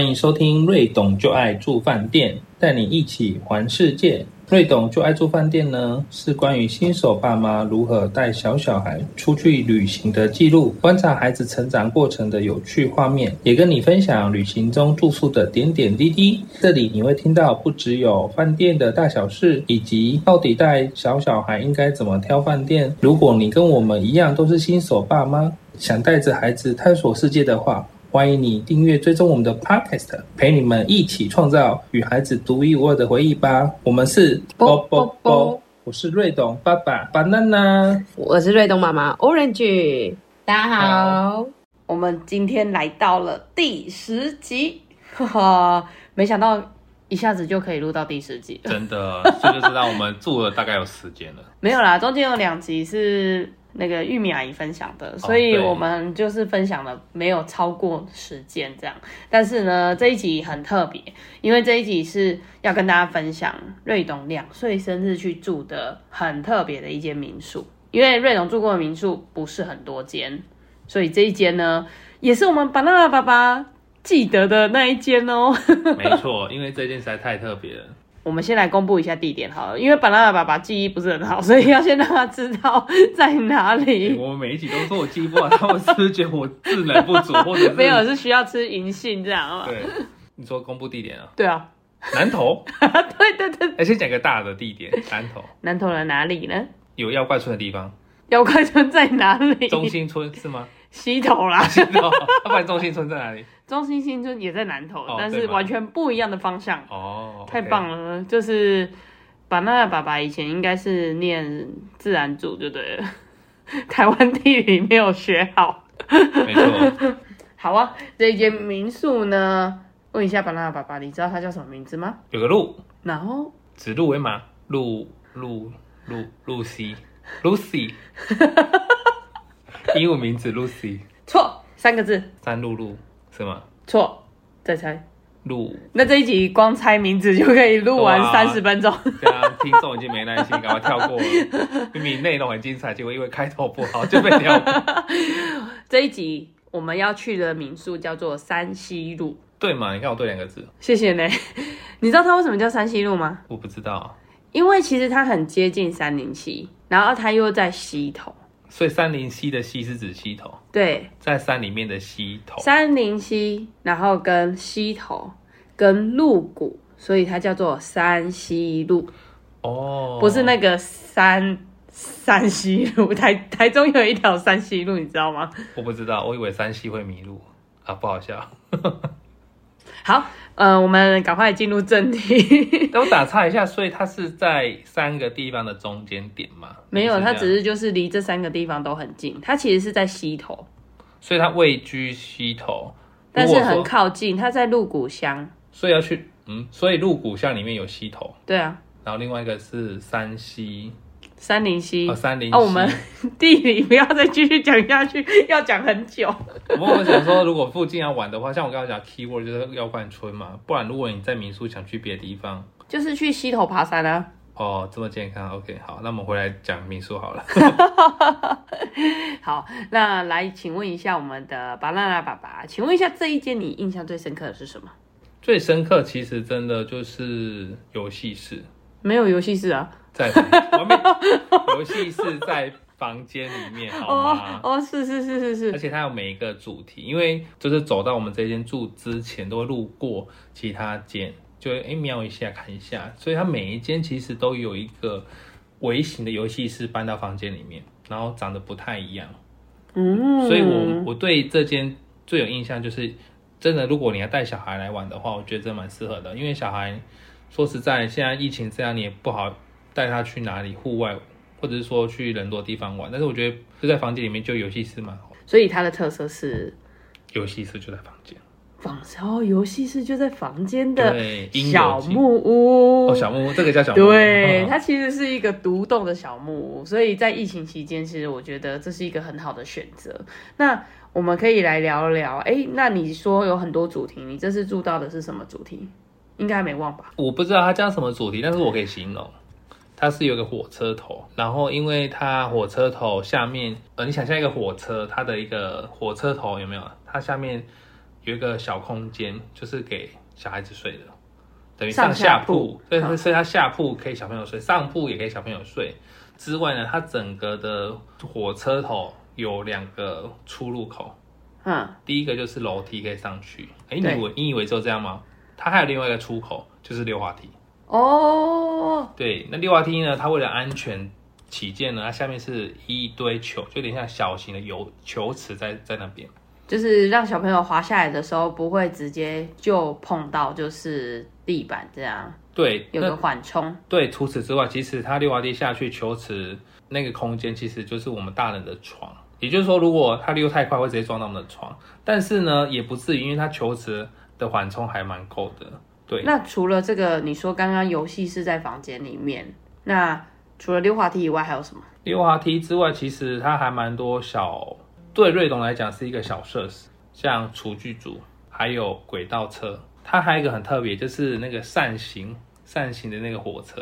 欢迎收听瑞董就爱住饭店，带你一起环世界。瑞董就爱住饭店呢，是关于新手爸妈如何带小小孩出去旅行的记录，观察孩子成长过程的有趣画面，也跟你分享旅行中住宿的点点滴滴。这里你会听到不只有饭店的大小事，以及到底带小小孩应该怎么挑饭店。如果你跟我们一样都是新手爸妈，想带着孩子探索世界的话，欢迎你订阅追踪我们的 Podcast，陪你们一起创造与孩子独一无二的回忆吧。我们是啵啵啵，我是瑞董爸爸 banana。我是瑞东妈妈 Orange，大家好。我们今天来到了第十集，哈哈，没想到一下子就可以录到第十集。真的，这就知道我们住了大概有时间了。没有啦，中间有两集是那个玉米阿姨分享的，所以我们就是分享了没有超过时间这样。但是呢，这一集很特别，因为这一集是要跟大家分享瑞董两岁生日去住的很特别的一间民宿。因为瑞董住过的民宿不是很多间，所以这一间呢，也是我们巴娜娜爸爸记得的那一间哦。没错，因为这件实在太特别了。我们先来公布一下地点好了，因为巴娜娜爸爸记忆不是很好，所以要先让他知道在哪里。我们每一集都说我记不好，他们是不是觉得我智能不足，或者是 没有，是需要吃银杏这样啊？对，你说公布地点啊？对啊，南投，对对对，哎，先讲个大的地点，南投南投的哪里呢？有妖怪村的地方，妖怪村在哪里？中心村是吗？西头啦，西头，要不然中心村在哪里？中心新村也在南投，哦但是吗完全不一样的方向，哦，太棒了！就是巴娜的爸爸以前应该是念自然组就对了，台湾地理没有学好。没错，好啊，这一间民宿呢，问一下巴娜的爸爸，你知道它叫什么名字吗？有个鹿，然后？指鹿为马，鹿鹿鹿露西，Lucy，英文名字 Lucy，错三个字，三鹿鹿是吗？错，再猜。录，那这一集光猜名字就可以录完哇三十分钟。这样听众已经没耐心，赶快跳过了。明明内容很精彩，结果因为开头不好就被跳过。这一集我们要去的民宿叫做山西路，对嘛？你看我对两个字，谢谢呢。你知道它为什么叫山西路吗？我不知道。因为其实它很接近三零七，然后它又在西头。所以三零溪的溪是指溪头，对，在山里面的溪头。三零七，然后跟溪头跟鹿谷，所以它叫做山西路，哦，不是那个山山西路。台台中有一条山西路，你知道吗？我不知道，我以为山西会迷路啊，不好笑。好，呃，我们赶快进入正题。那我打岔一下，所以它是在三个地方的中间点嘛？没有，它只是就是离这三个地方都很近，它其实是在溪头，所以它位居溪头，但是很靠近，它在鹿谷乡。所以要去嗯，所以鹿谷乡里面有溪头，对啊，然后另外一个是山西三零七。哦，山林哦，我们 地理不要再继续讲下去，要讲很久。我想说，如果附近要玩的话，像我刚刚讲 keyword 就是妖怪村嘛，不然如果你在民宿想去别的地方，就是去溪头爬山啊。哦，这么健康，OK，好，那我们回来讲民宿好了。好，那来，请问一下我们的巴娜娜爸爸，请问一下这一间你印象最深刻的是什么？最深刻其实真的就是游戏室，没有游戏室啊。在房外面，游戏室在房间里面，好哦吗？哦，是是是是是。而且它有每一个主题，因为就是走到我们这间住之前，都会路过其他间，就会哎瞄一下看一下，所以它每一间其实都有一个微型的游戏室搬到房间里面，然后长得不太一样。嗯，所以我我对这间最有印象就是，真的，如果你要带小孩来玩的话，我觉得真蛮适合的，因为小孩说实在，现在疫情这样，你也不好带他去哪里户外，或者是说去人多地方玩。但是我觉得就在房间里面就游戏室蛮好，所以它的特色是游戏室就在房间，房哦，游戏室就在房间的小木屋。哦，小木屋这个叫小木屋，对，嗯它其实是一个独栋的小木屋，所以在疫情期间，其实我觉得这是一个很好的选择。那我们可以来聊聊，哎，那你说有很多主题，你这次住到的是什么主题？应该没忘吧？我不知道它叫什么主题，但是我可以形容，它是有个火车头，然后因为它火车头下面，呃，你想象一个火车，它的一个火车头有没有？它下面有一个小空间，就是给小孩子睡的，等于上上下下铺铺，对，嗯所以它下铺可以小朋友睡，上铺也可以小朋友睡。之外呢，它整个的火车头有两个出入口，嗯，第一个就是楼梯可以上去，哎，你以为你以为只有这样吗？它还有另外一个出口，就是溜滑梯。哦，对，那溜滑梯呢，它为了安全起见呢，它下面是一堆球，就有点像小型的游球池在在那边。就是让小朋友滑下来的时候不会直接就碰到就是地板这样，对，有个缓冲。对，除此之外，其实它溜滑梯下去球池那个空间，其实就是我们大人的床。也就是说，如果它溜太快，会直接撞到我们的床。但是呢，也不至于，因为它球池的缓冲还蛮够的。对，那除了这个，你说刚刚游戏是在房间里面，那除了溜滑梯以外还有什么？溜滑梯之外，其实它还蛮多小，对瑞董来讲是一个小设施，像厨具组，还有轨道车。它还有一个很特别，就是那个扇形扇形的那个火车。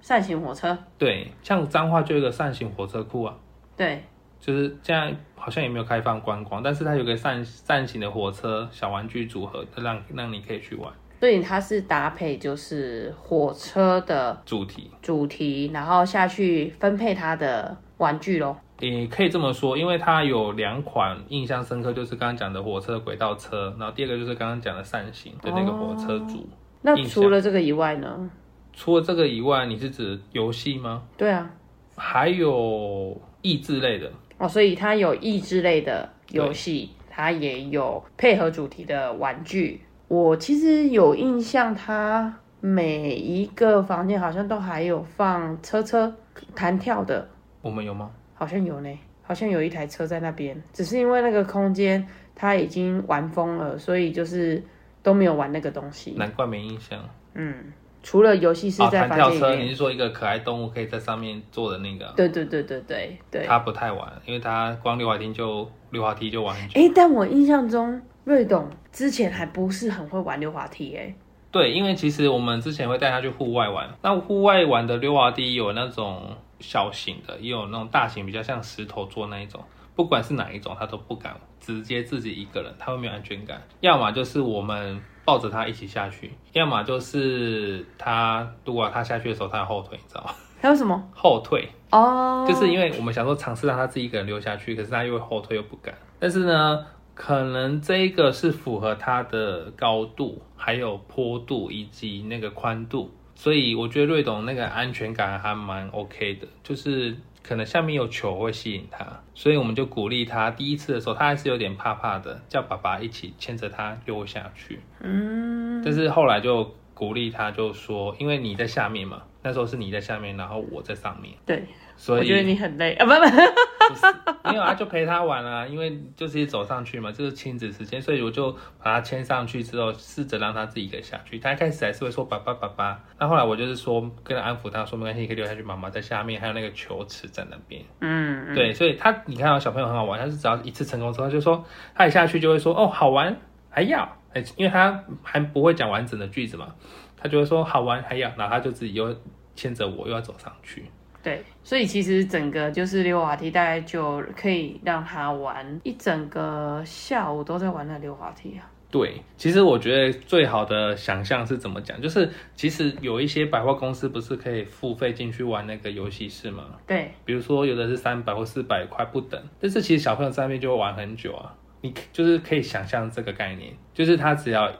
扇形火车，对，像彰化就有一个扇形火车库啊，对，就是这样，好像也没有开放观光，但是它有个扇扇形的火车小玩具组合，让让你可以去玩所以它是搭配就是火车的主题。主题，然后下去分配它的玩具咯。也可以这么说，因为它有两款印象深刻，就是刚刚讲的火车轨道车，然后第二个就是刚刚讲的扇形的那个火车组。那除了这个以外呢？除了这个以外，你是指游戏吗？对啊，还有益智类的，哦，所以它有益智类的游戏，它也有配合主题的玩具。我其实有印象，它每一个房间好像都还有放车车弹跳的，我们有吗？好像有呢，好像有一台车在那边，只是因为那个空间它已经玩疯了，所以就是都没有玩那个东西。难怪没印象。嗯，除了游戏是哦，在弹跳车，你是说一个可爱动物可以在上面坐的那个？对对对对对对。他不太玩，因为他光溜滑梯就溜滑梯就玩很久。哎、但我印象中瑞董之前还不是很会玩溜滑梯哎、对，因为其实我们之前会带他去户外玩，那户外玩的溜滑梯有那种小型的，也有那种大型，比较像石头做那一种。不管是哪一种，他都不敢直接自己一个人，他会没有安全感。要么就是我们抱着他一起下去，要么就是他如果他下去的时候他要后退，你知道吗？还有什么？后退，哦，就是因为我们想说尝试让他自己一个人溜下去，可是他又会后退又不敢。但是呢，可能这个是符合它的高度、还有坡度以及那个宽度，所以我觉得瑞董那个安全感还蛮 OK 的，就是。可能下面有球会吸引他，所以我们就鼓励他。第一次的时候，他还是有点怕怕的，叫爸爸一起牵着他溜下去。嗯，但是后来就鼓励他，就说，因为你在下面嘛，那时候是你在下面，然后我在上面，对，所以我觉得你很累啊，不不，没有啊，就陪他玩啊，因为就是一走上去嘛，这是亲子时间，所以我就把他牵上去之后，试着让他自己一个下去。他一开始还是会说爸爸爸爸，那后来我就是说跟他安抚他说没关系，你可以留下去，妈妈在下面，还有那个球池在那边。嗯，嗯对，所以他你看到小朋友很好玩，他是只要一次成功之后，他就说他一下去就会说哦好玩还要，哎，因为他还不会讲完整的句子嘛，他就会说好玩还要，然后他就自己又牵着我又要走上去。对，所以其实整个就是溜滑梯，大概就可以让他玩一整个下午都在玩那溜滑梯啊。对，其实我觉得最好的想象是怎么讲，就是其实有一些百货公司不是可以付费进去玩那个游戏室吗？对，比如说有的是三百或四百块不等，但是其实小朋友在那边就会玩很久啊。你就是可以想象这个概念，就是他只要，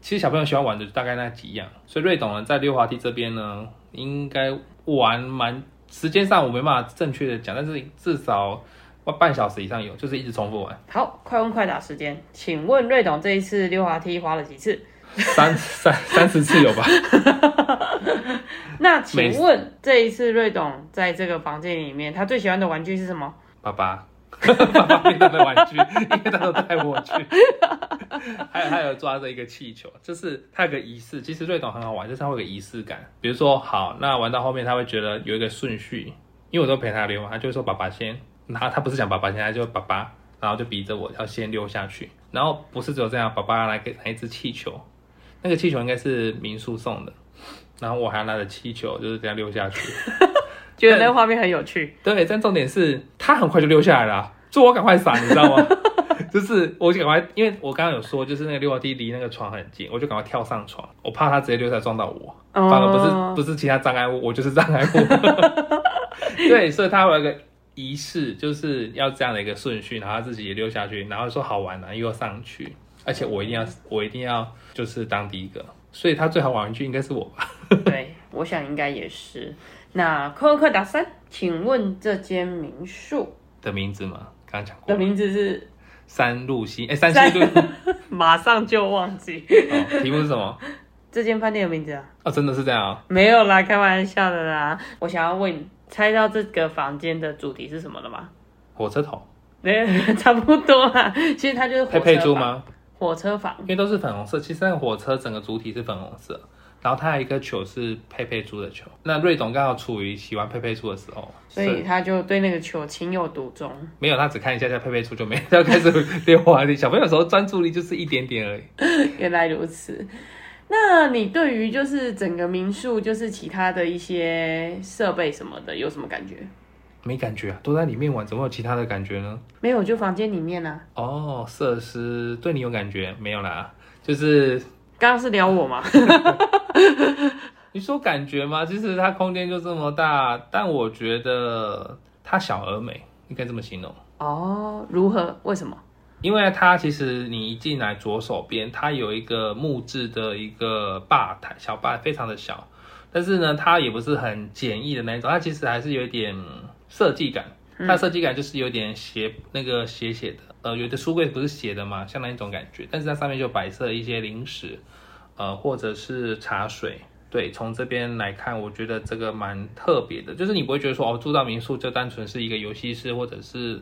其实小朋友喜欢玩的大概那几样，所以瑞董呢在溜滑梯这边呢，应该玩蛮时间上我没办法正确的讲，但是至少半小时以上有，就是一直重复玩，好，快问快答时间，请问瑞董这一次溜滑梯滑了几次？三三三十次有吧？那请问这一次瑞董在这个房间里面，他最喜欢的玩具是什么？爸爸，爸爸变他的玩具，因为他都带我去。还有还有抓着一个气球，就是他有个仪式。其实瑞董很好玩，就是他会有个仪式感。比如说，好，那玩到后面他会觉得有一个顺序，因为我都陪他溜嘛，他就会说爸爸先，然后他不是讲爸爸先，他就爸爸，然后就逼着我要先溜下去。然后不是只有这样，爸爸来给拿一只气球，那个气球应该是民宿送的，然后我还拿着气球就是这样溜下去。觉得那个画面很有趣。对，但重点是他很快就溜下来了啊，就我赶快闪，你知道吗？就是我就赶快，因为我刚刚有说，就是那个溜滑梯离那个床很近，我就赶快跳上床，我怕他直接溜下来撞到我，哦反而不是不是其他障碍物，我就是障碍物。对，所以他有一个仪式，就是要这样的一个顺序，然后他自己也溜下去，然后说好玩啊，又要上去，而且我一定要我一定要就是当第一个，所以他最好玩玩具应该是我吧。对，我想应该也是。那科克达三，请问这间民宿的名字吗，刚刚讲过的，名字是？三路西，哎、三西路，马上就忘记哦题目是什么？这间饭店的名字啊？哦，真的是这样啊、没有啦，开玩笑的啦。我想要问你，猜到这个房间的主题是什么了吗？火车头，没，差不多啦。其实它就是火佩车房？佩猪吗？火车房。因为都是粉红色，其实那个火车整个主体是粉红色，然后他还有一个球是佩佩猪的球。那瑞董刚好处于喜欢佩佩猪的时候，所以他就对那个球情有独钟。没有他只看一下下佩佩猪就没，他就开始溜滑梯。小朋友有时候专注力就是一点点而已。原来如此。那你对于就是整个民宿，就是其他的一些设备什么的，有什么感觉？没感觉啊，都在里面玩，怎么有其他的感觉呢？没有，就房间里面啊。哦，设施对你有感觉没有啦？就是刚刚是聊我吗？你说感觉吗？其实它空间就这么大，但我觉得它小而美，应该这么形容。哦，如何？为什么？因为它其实你一进来左手边，它有一个木质的一个吧台，小吧非常的小，但是呢，它也不是很简易的那一种，它其实还是有一点设计感。它设计感就是有点斜那个斜斜的，呃，有的书柜不是斜的嘛，像那一种感觉，但是它上面就摆设一些零食，呃，或者是茶水。对，从这边来看，我觉得这个蛮特别的，就是你不会觉得说哦，住到民宿就单纯是一个游戏室，或者是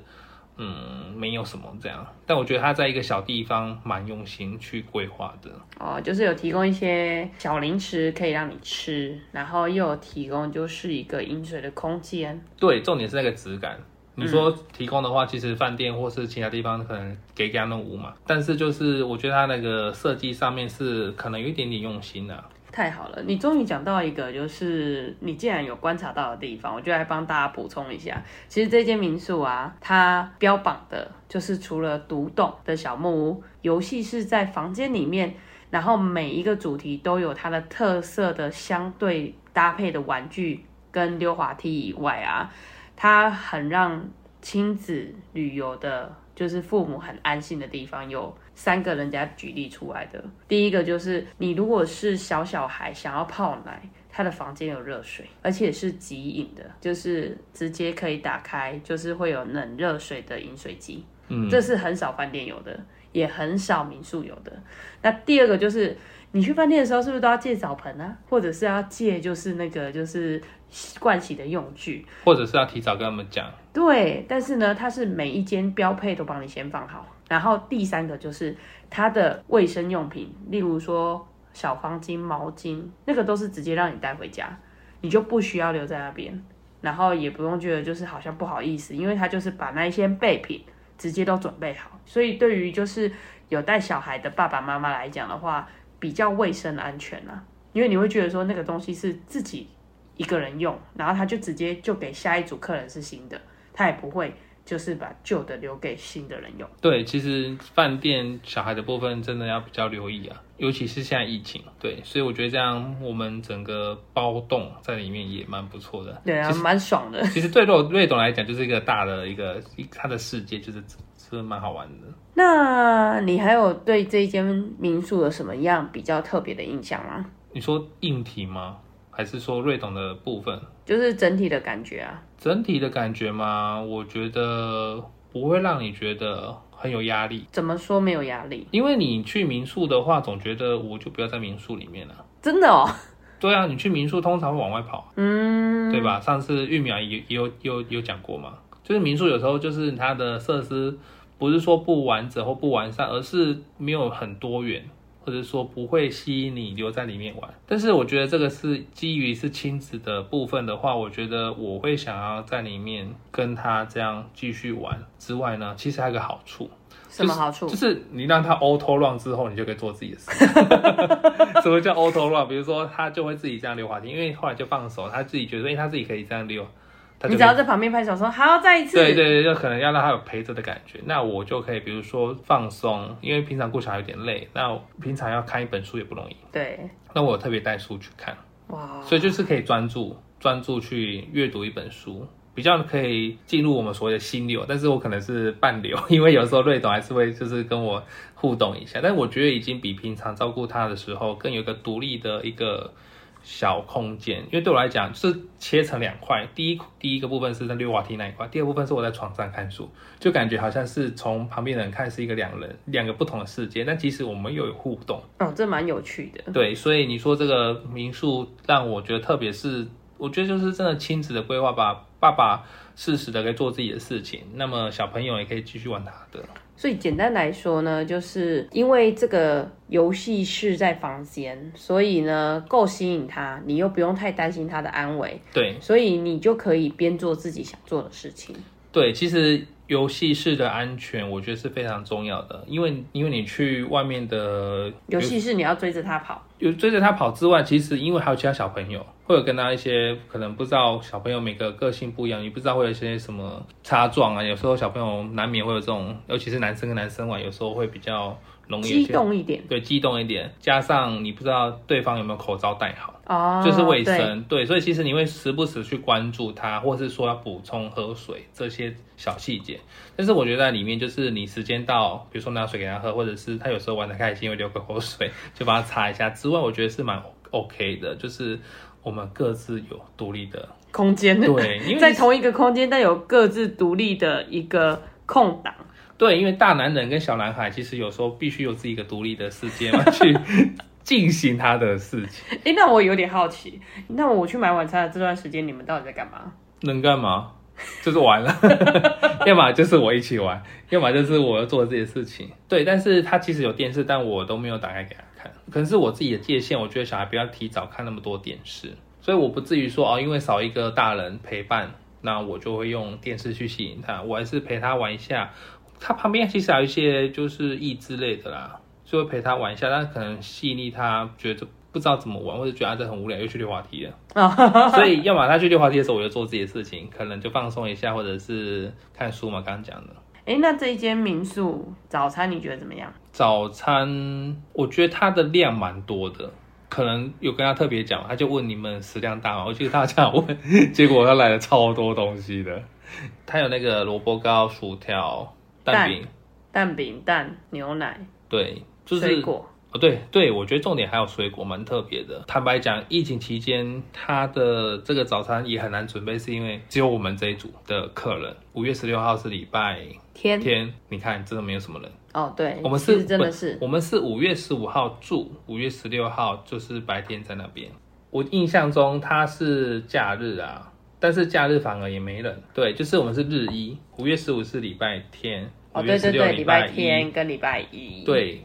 嗯没有什么这样。但我觉得他在一个小地方蛮用心去规划的。哦，就是有提供一些小零食可以让你吃，然后又有提供就是一个饮水的空间。对，重点是那个质感。你说提供的话，其实饭店或是其他地方可能给给他弄五嘛，但是就是我觉得他那个设计上面是可能有一点点用心啊。太好了，你终于讲到一个，就是你既然有观察到的地方，我就来帮大家补充一下。其实这间民宿啊，它标榜的就是除了独栋的小木屋，游戏是在房间里面，然后每一个主题都有它的特色的相对搭配的玩具跟溜滑梯以外啊，它很让亲子旅游的，就是父母很安心的地方有三个人家举例出来的。第一个就是你如果是小小孩想要泡奶，他的房间有热水，而且是即饮的，就是直接可以打开，就是会有冷热水的饮水机。嗯，这是很少饭店有的，也很少民宿有的。那第二个就是你去饭店的时候，是不是都要借澡盆啊，或者是要借就是那个就是盥洗的用具？或者是要提早跟他们讲。对，但是呢，它是每一间标配都帮你先放好。然后第三个就是它的卫生用品，例如说小方巾、毛巾，那个都是直接让你带回家，你就不需要留在那边，然后也不用觉得就是好像不好意思，因为它就是把那一些备品直接都准备好。所以对于就是有带小孩的爸爸妈妈来讲的话，比较卫生安全啊，因为你会觉得说那个东西是自己一个人用，然后他就直接就给下一组客人是新的。他也不会就是把旧的留给新的人用。对，其实饭店小孩的部分真的要比较留意啊，尤其是现在疫情。对，所以我觉得这样我们整个包栋在里面也蛮不错的。对啊，蛮爽的。其实对瑞瑞董来讲，就是一个大的一个一他的世界，就是是蛮好玩的。那你还有对这间民宿有什么样比较特别的印象吗？你说硬体吗？还是说瑞董的部分？就是整体的感觉啊。整体的感觉嘛，我觉得不会让你觉得很有压力，怎么说没有压力？因为你去民宿的话，总觉得我就不要在民宿里面了。真的哦。对啊，你去民宿通常会往外跑，嗯，对吧？上次玉苗也也有有有讲过嘛，就是民宿有时候就是它的设施不是说不完整或不完善，而是没有很多元。或者说不会吸引你留在里面玩，但是我觉得这个是基于是亲子的部分的话，我觉得我会想要在里面跟他这样继续玩。之外呢，其实还有个好处，什么好处？就是你让他 auto run 之后，你就可以做自己的事。什么叫 auto run？比如说他就会自己这样溜滑梯，因为后来就放手，他自己觉得，哎，他自己可以这样溜，你只要在旁边拍手说好，再一次。对对对，就可能要让他有陪着的感觉。那我就可以，比如说放松，因为平常顾小孩有点累，那平常要看一本书也不容易。对那我特别带书去看，哇，所以就是可以专注专注去阅读一本书，比较可以进入我们所谓的心流。但是我可能是半流，因为有时候瑞董还是会就是跟我互动一下，但我觉得已经比平常照顾他的时候更有一个独立的一个小空间。因为对我来讲，就是切成两块，第一第一个部分是在溜滑梯那一块，第二部分是我在床上看书，就感觉好像是从旁边的人看是一个两人两个不同的世界，但其实我们又有互动。哦，这蛮有趣的。对，所以你说这个民宿让我觉得，特别是我觉得就是真的亲子的规划吧，爸爸适时的可以做自己的事情，那么小朋友也可以继续玩他的。所以简单来说呢，就是因为这个游戏是在房间，所以呢够吸引他，你又不用太担心他的安危，对所以你就可以边做自己想做的事情。对，其实游戏室的安全，我觉得是非常重要的，因为因为你去外面的游戏室你要追着他跑，有追着他跑之外，其实因为还有其他小朋友，会有跟他一些可能不知道小朋友每个个性不一样，你不知道会有一些什么擦撞啊。有时候小朋友难免会有这种，尤其是男生跟男生玩，有时候会比较容易激动一点对激动一点，加上你不知道对方有没有口罩戴好。哦，就是卫生，对，所以其实你会时不时去关注他，或是说要补充喝水这些小细节。但是我觉得在里面，就是你时间到，比如说拿水给他喝，或者是他有时候玩的开心会流个口水，就帮他擦一下。之外，我觉得是蛮 OK 的，就是我们各自有独立的，空间，对，因为 在同一个空间，但有各自独立的一个空档。对，因为大男人跟小男孩其实有时候必须有自己一个独立的世界嘛，去进行他的事情。哎，那我有点好奇，那我去买晚餐的这段时间，你们到底在干嘛？能干嘛？就是玩了，要么就是我一起玩，要么就是我要做这些事情。对，但是他其实有电视，但我都没有打开给他看，可能是我自己的界限。我觉得小孩不要提早看那么多电视，所以我不至于说哦，因为少一个大人陪伴，那我就会用电视去吸引他。我还是陪他玩一下。他旁边其实还有一些就是益智类的啦，就会陪他玩一下，但可能细腻他觉得不知道怎么玩，或者觉得他这很无聊，又去溜滑梯了。所以要么他去溜滑梯的时候，我就做自己的事情，可能就放松一下，或者是看书嘛，刚刚讲的。哎，那这一间民宿早餐你觉得怎么样？早餐我觉得它的量蛮多的，可能有跟他特别讲，他就问你们食量大吗？我记得他这样问，结果他来了超多东西的。他有那个萝卜糕、薯条、蛋饼，蛋饼、蛋、牛奶、对，就是水果。哦，对对，我觉得重点还有水果，蛮特别的。坦白讲，疫情期间他的这个早餐也很难准备，是因为只有我们这一组的客人。五月十六号是礼拜天天，你看真的没有什么人。哦，对，我们是真的是我们是五月十五号住，五月十六号就是白天在那边。我印象中他是假日啊，但是假日反而也没人。对，就是我们是日一，五月十五是礼拜天，哦，对对对，礼拜。天跟礼拜一。，对，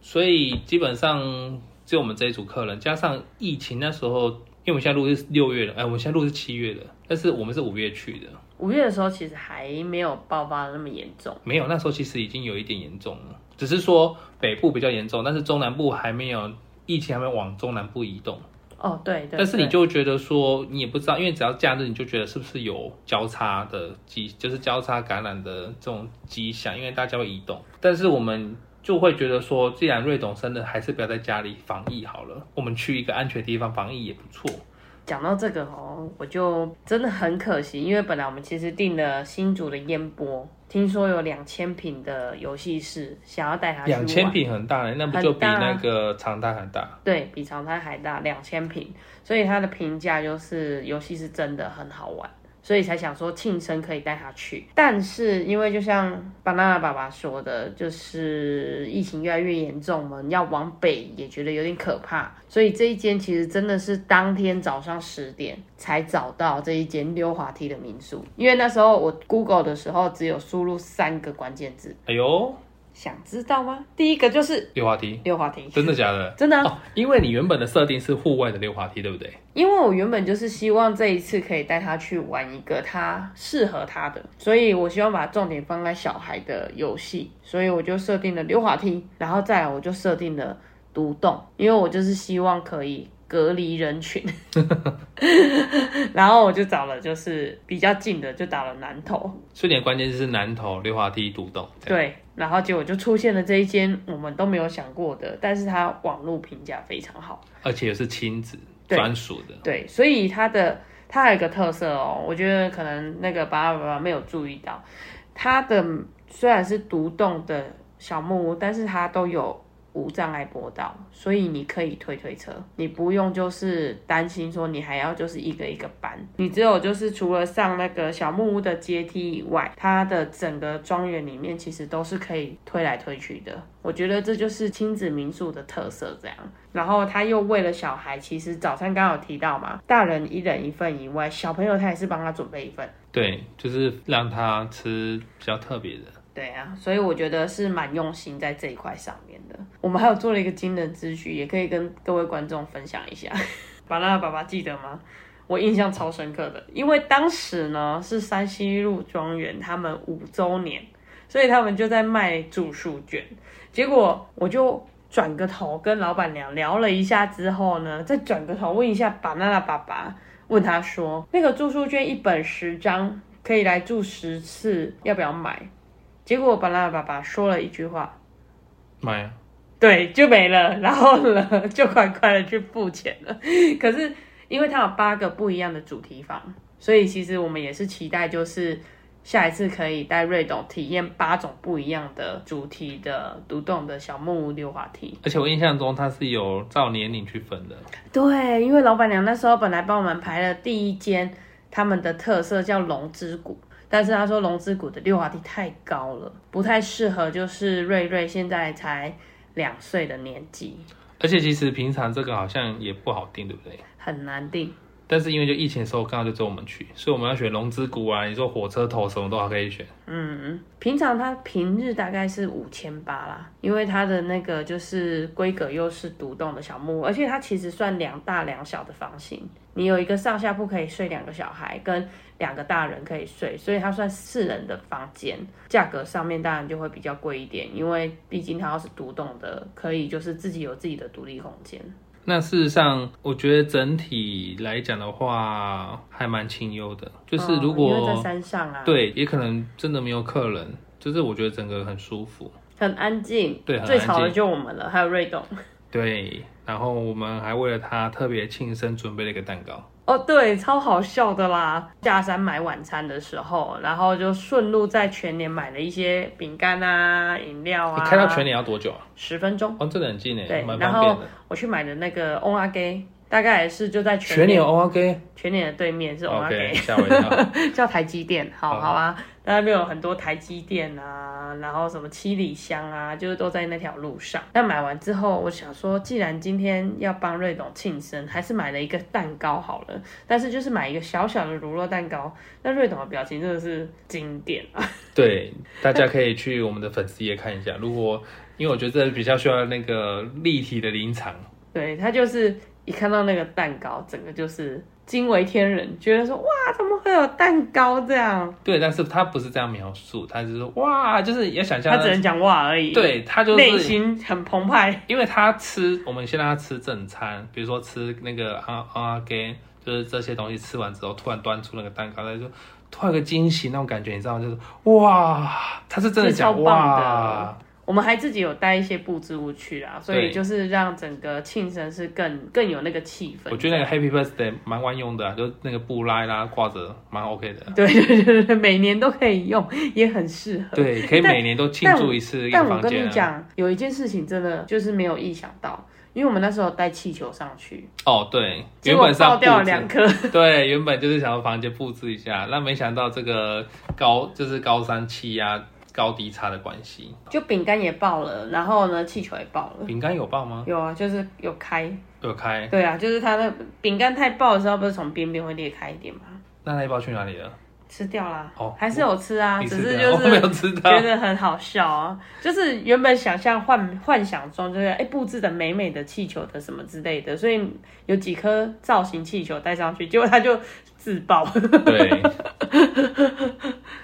所以基本上只有我们这一组客人，加上疫情那时候，因为我们现在录是六月了，哎，我们现在录是七月了，但是我们是五月去的，五月的时候其实还没有爆发的那么严重。没有，那时候其实已经有一点严重了，只是说北部比较严重，但是中南部还没有，疫情还没有往中南部移动。哦，对对。但是你对就觉得说，你也不知道，因为只要假日，你就觉得是不是有交叉的迹，就是交叉感染的这种迹象，因为大家会移动。但是我们就会觉得说，既然瑞董生的，还是不要在家里防疫好了，我们去一个安全的地方防疫也不错。讲到这个哦，我就真的很可惜，因为本来我们其实订了新竹的烟波，听说有两千平的游戏室，想要带他去玩。两千平很大了，那不就比那个长滩还大？对比长滩还大两千平，所以他的评价就是游戏是真的很好玩，所以才想说庆生可以带他去。但是因为就像巴娜娜爸爸说的，就是疫情越来越严重，我们要往北也觉得有点可怕，所以这一间其实真的是当天早上十点才找到这一间溜滑梯的民宿，因为那时候我 Google 的时候只有输入三个关键字，哎呦，想知道吗？第一个就是溜滑梯，溜滑梯，真的假的？真的啊、哦，因为你原本的设定是户外的溜滑梯，对不对？因为我原本就是希望这一次可以带他去玩一个他适合他的，所以我希望把重点放在小孩的游戏，所以我就设定了溜滑梯，然后再来我就设定了独栋，因为我就是希望可以隔离人群，然后我就找了就是比较近的，就打了南投，所以你的关键就是南投溜滑梯独栋。对，然后结果就出现了这一间我们都没有想过的，但是它网络评价非常好，而且也是亲子对专属的。对，所以它的它还有一个特色哦，我觉得可能那个爸爸爸爸没有注意到，它的虽然是独栋的小木屋，但是它都有无障碍坡道，所以你可以推推车，你不用就是担心说你还要就是一个一个搬，你只有就是除了上那个小木屋的阶梯以外，它的整个庄园里面其实都是可以推来推去的。我觉得这就是亲子民宿的特色，这样。然后他又为了小孩，其实早餐刚刚有提到嘛，大人一人一份以外，小朋友他也是帮他准备一份。对，就是让他吃比较特别的。对啊，所以我觉得是蛮用心在这一块上面的。我们还有做了一个惊人之举，也可以跟各位观众分享一下。巴娜爸爸记得吗？我印象超深刻的，因为当时呢是山西路庄园他们五周年，所以他们就在卖住宿券。结果我就转个头跟老板娘聊了一下之后呢，再转个头问一下巴娜娜爸爸，问他说那个住宿券一本十张，可以来住十次，要不要买？结果巴娜娜爸爸说了一句话，买呀，对，就没了，然后呢，就快快的去付钱了。可是因为它有八个不一样的主题房，所以其实我们也是期待，就是下一次可以带瑞董体验八种不一样的主题的独栋的小木屋溜滑梯。而且我印象中它是有照年龄去分的。对，因为老板娘那时候本来帮我们排了第一间，他们的特色叫龙之谷。但是他说龙之谷的溜滑梯太高了，不太适合，就是瑞瑞现在才两岁的年纪，而且其实平常这个好像也不好定，对不对？很难定。但是因为就疫情的时候刚好就只有我们去，所以我们要选龙之谷啊，你说火车头什么都还可以选。嗯，平常它平日大概是五千八啦，因为它的那个就是规格又是独栋的小木屋，而且它其实算两大两小的房型，你有一个上下铺可以睡两个小孩，跟两个大人可以睡，所以它算四人的房间，价格上面当然就会比较贵一点，因为毕竟它要是独栋的，可以就是自己有自己的独立空间。那事实上，我觉得整体来讲的话，还蛮清幽的。就是如哦因为在、山上啊，，对，也可能真的没有客人，就是我觉得整个很舒服。很安静，对最吵的就我们了，还有瑞董。对，然后我们还为了他特别庆生准备了一个蛋糕。哦，对，超好笑的啦！下山买晚餐的时候，然后就顺路在全年买了一些饼干啊、饮料啊。你开到全年要多久啊？十分钟。哦，这个很近诶，对蛮，然后。我去买的那个 On a Gay，大概也是就在全年 OK 全年的对面是 OK，吓我一跳。叫台积电。好好好啊，那边有很多台积电啊，然后什么七里香啊，就是都在那条路上。那买完之后，我想说，既然今天要帮瑞董庆生，还是买了一个蛋糕好了。但是就是买一个小小的乳酪蛋糕，那瑞董的表情真的是经典啊！对，大家可以去我们的粉丝页看一下。如果因为我觉得这比较需要那个立体的临场，对他就是一看到那个蛋糕，整个就是惊为天人，觉得说哇，怎么会有蛋糕这样？对，但是他不是这样描述，他是说哇，就是要想象他只能讲哇而已，，对他就内心很澎湃。因为他吃，我们先让他吃正餐，比如说吃那个啊啊给，就是这些东西吃完之后，突然端出那个蛋糕，他就突然有个惊喜那种感觉，你知道吗？就是哇，他是真的讲哇的，我们还自己有带一些布置物去啦，所以就是让整个庆生是更更有那个气氛。我觉得那个 Happy Birthday 蛮万用的、啊，就那个布拉一拉挂着，蛮 OK 的。对 对对对，每年都可以用，也很适合。对，可以每年都庆祝一次一个但我跟。你讲，有一件事情真的就是没有意想到，因为我们那时候带气球上去，哦，对，原本是爆掉了两颗。对，原本就是想要房间布置一下，那没想到这个高就是高山气压高低差的关系。就饼干也爆了，然后呢，气球也爆了。饼干有爆吗？有啊，就是有开。有开，对啊，就是它的饼干太爆的时候，不是从边边会裂开一点吗？那那一包去哪里了？吃掉啦。哦还是有吃啊，只是就是 觉得很好笑啊。就是原本想象幻幻想中就是哎、布置的美美的气球的什么之类的，所以有几颗造型气球带上去，结果它就自爆。对，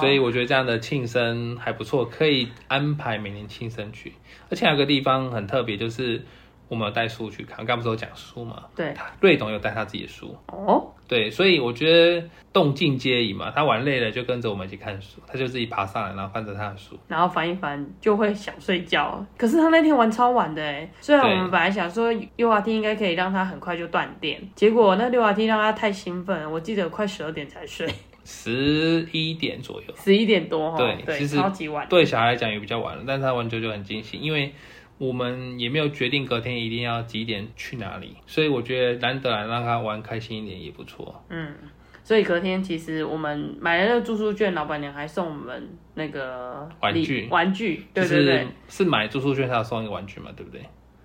所以我觉得这样的庆生还不错，可以安排每年庆生去。而且还有个地方很特别，就是我们有带书去看，刚不是有讲书嘛？对，瑞董有带他自己的书，哦，对，所以我觉得动静皆宜嘛。他玩累了就跟着我们一起看书，他就自己爬上来，然后翻着他的书。然后翻一翻就会想睡觉。可是他那天玩超晚的哎，虽然我们本来想说溜滑梯应该可以让他很快就断电，结果那溜滑梯让他太兴奋了，我记得快十二点才睡，十一点左右，十一点多哈，对对，其实超级晚。对小孩来讲也比较晚了，但是他玩久就很惊喜，因为我们也没有决定隔天一定要几点去哪里，所以我觉得难得来让他玩开心一点也不错。嗯，所以隔天其实我们买了那个住宿券，老板娘还送我们那个玩具玩具，对对对，是买住宿券，他有送一个玩具嘛，对不对？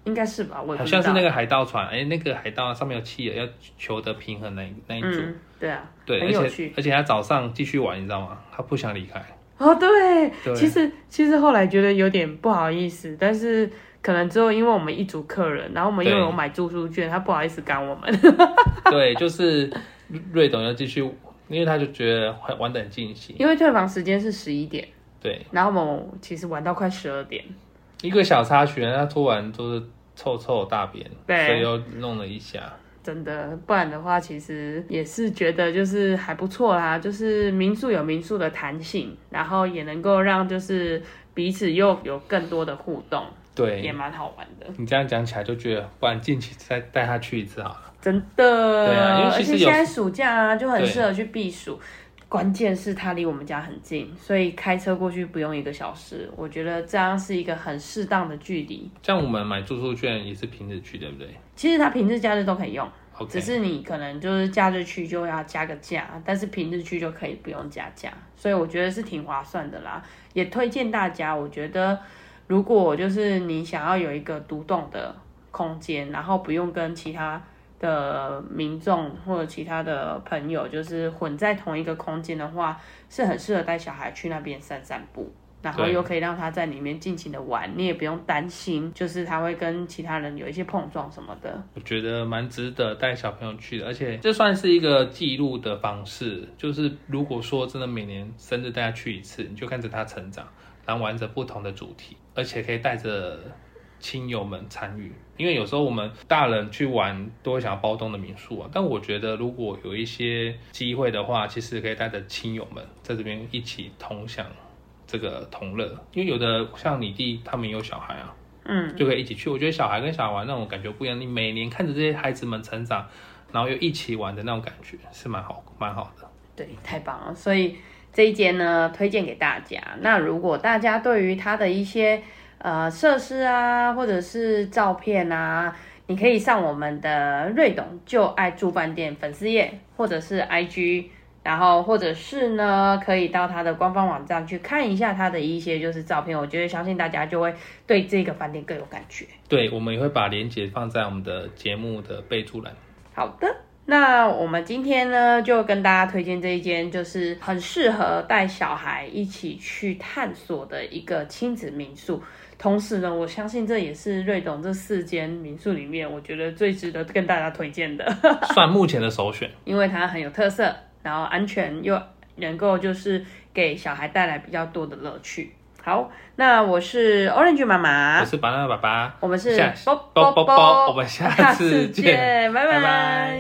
应该是吧，我好像是那个海盗船，哎，那个海盗上面有企鹅，要求得平衡那一那一组。嗯，对啊，对，而且很有趣。而且他早上继续玩，你知道吗？他不想离开。哦，对，对其实其实后来觉得有点不好意思，但是可能之后因为我们一组客人，然后我们又对有买住宿券，他不好意思赶我们。对，就是瑞董要继续，因为他就觉得玩玩的很尽兴。因为退房时间是十一点，对，然后我们其实玩到快十二点。一个小插曲，他突然就是臭臭大便，对所以又弄了一下。真的，不然的话，其实也是觉得就是还不错啦。就是民宿有民宿的弹性，然后也能够让就是彼此又有更多的互动，对也对蛮好玩的。你这样讲起来就觉得，不然近期再带他去一次好了。真的，对啊因为而其实有且现在暑假啊，就很对适合去避暑。关键是它离我们家很近，所以开车过去不用一个小时。我觉得这样是一个很适当的距离。像我们买住宿券也是平日去，对不对其实它平日、假日都可以用只是你可能就是假日去就要加个价，但是平日去就可以不用加价，所以我觉得是挺划算的啦。也推荐大家，我觉得如果就是你想要有一个独栋的空间，然后不用跟其他的民众或者其他的朋友就是混在同一个空间的话，是很适合带小孩去那边散散步。然后又可以让他在里面尽情的玩，你也不用担心，就是他会跟其他人有一些碰撞什么的。我觉得蛮值得带小朋友去的，而且这算是一个记录的方式。就是如果说真的每年生日带他去一次，你就看着他成长，然后玩着不同的主题，而且可以带着亲友们参与。因为有时候我们大人去玩都会想要包栋的民宿啊，但我觉得如果有一些机会的话，其实可以带着亲友们在这边一起同享这个同乐。因为有的像你弟他们有小孩啊，嗯，就可以一起去。我觉得小孩跟小孩玩那种感觉不一样，你每年看着这些孩子们成长，然后又一起玩的那种感觉是蛮好蛮好的。对，太棒了！所以这一间呢，推荐给大家。那如果大家对于它的一些呃设施啊，或者是照片啊，你可以上我们的瑞董就爱住饭店粉丝页，或者是 IG。然后，或者是呢，可以到它的官方网站去看一下它的一些就是照片，我觉得相信大家就会对这个饭店更有感觉。对，我们也会把链接放在我们的节目的备注栏。好的，那我们今天呢，就跟大家推荐这一间，就是很适合带小孩一起去探索的一个亲子民宿。同时呢，我相信这也是瑞董这四间民宿里面，我觉得最值得跟大家推荐的，算目前的首选。因为它很有特色，然后安全又能够就是给小孩带来比较多的乐趣。好，那我是 Orange 妈妈。我，是 banana 爸爸，我们是下啵啵啵啵啵我们下次见拜拜。拜拜